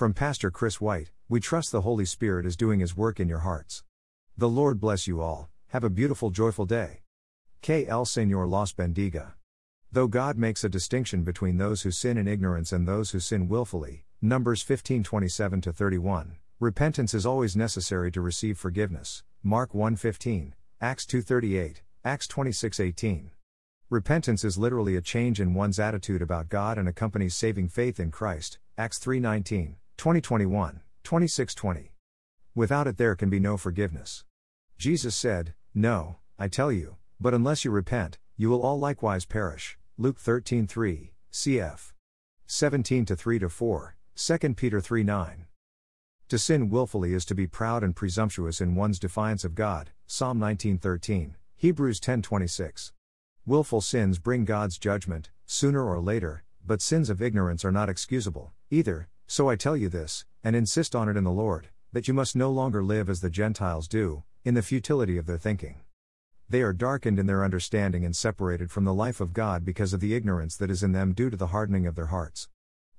From Pastor Chris White, we trust the Holy Spirit is doing His work in your hearts. The Lord bless you all, have a beautiful, joyful day. Que el Señor los bendiga. Though God makes a distinction between those who sin in ignorance and those who sin willfully, Numbers 15:27 31, repentance is always necessary to receive forgiveness. Mark 1:15, Acts 2:38, Acts 26:18. Repentance is literally a change in one's attitude about God and accompanies saving faith in Christ. Acts 3:19, 2021, 26:20. Without it there can be no forgiveness. Jesus said, "No, I tell you, but unless you repent, you will all likewise perish." Luke 13:3, cf. 17 3 4, 2 Peter 3:9. To sin willfully is to be proud and presumptuous in one's defiance of God, Psalm 19:13, Hebrews 10:26. Willful sins bring God's judgment, sooner or later, but sins of ignorance are not excusable, either, so I tell you this, and insist on it in the Lord, that you must no longer live as the Gentiles do, in the futility of their thinking. They are darkened in their understanding and separated from the life of God because of the ignorance that is in them due to the hardening of their hearts.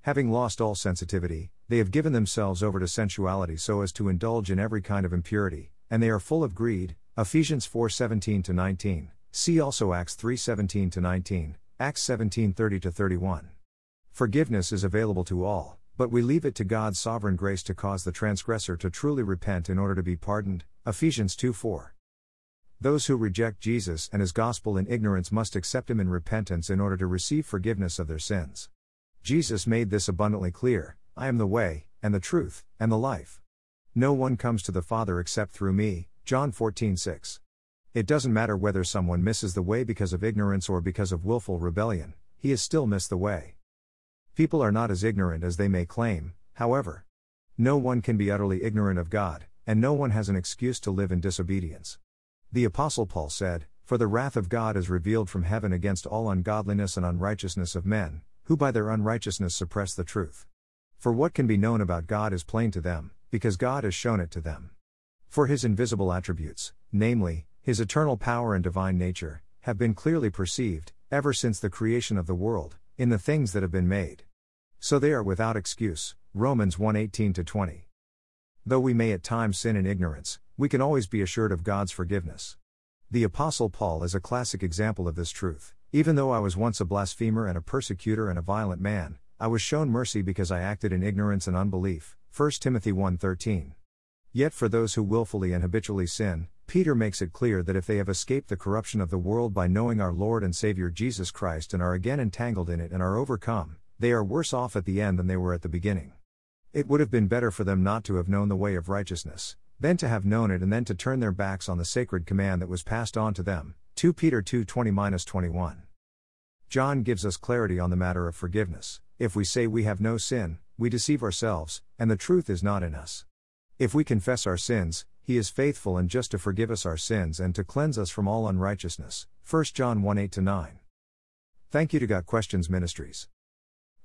Having lost all sensitivity, they have given themselves over to sensuality so as to indulge in every kind of impurity, and they are full of greed. Ephesians 4:17 19. See also Acts 3:17 19, Acts 17:30 31. Forgiveness is available to all, but we leave it to God's sovereign grace to cause the transgressor to truly repent in order to be pardoned. Ephesians 2:4. Those who reject Jesus and his gospel in ignorance must accept him in repentance in order to receive forgiveness of their sins. Jesus made this abundantly clear I am the way, and the truth, and the life. No one comes to the Father except through me. John 14 6. It doesn't matter whether someone misses the way because of ignorance or because of willful rebellion, he has still missed the way. People are not as ignorant as they may claim, however. No one can be utterly ignorant of God, and no one has an excuse to live in disobedience. The Apostle Paul said, For the wrath of God is revealed from heaven against all ungodliness and unrighteousness of men, who by their unrighteousness suppress the truth. For what can be known about God is plain to them, because God has shown it to them. For his invisible attributes, namely, his eternal power and divine nature, have been clearly perceived, ever since the creation of the world, in the things that have been made. So they are without excuse. Romans 1:18 20. Though we may at times sin in ignorance, we can always be assured of God's forgiveness. The Apostle Paul is a classic example of this truth. Even though I was once a blasphemer and a persecutor and a violent man, I was shown mercy because I acted in ignorance and unbelief. 1 Timothy 1:13. Yet for those who willfully and habitually sin, Peter makes it clear that if they have escaped the corruption of the world by knowing our Lord and Savior Jesus Christ and are again entangled in it and are overcome, they are worse off at the end than they were at the beginning. It would have been better for them not to have known the way of righteousness, than to have known it and then to turn their backs on the sacred command that was passed on to them, 2 Peter 2 20 21. John gives us clarity on the matter of forgiveness. If we say we have no sin, we deceive ourselves, and the truth is not in us. If we confess our sins, he is faithful and just to forgive us our sins and to cleanse us from all unrighteousness. 1 John 1 8 9. Thank you to Got Questions Ministries.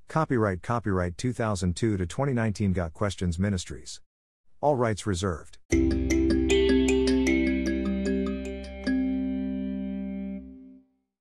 Copyright Copyright 2002 to 2019 Got Questions Ministries. All rights reserved.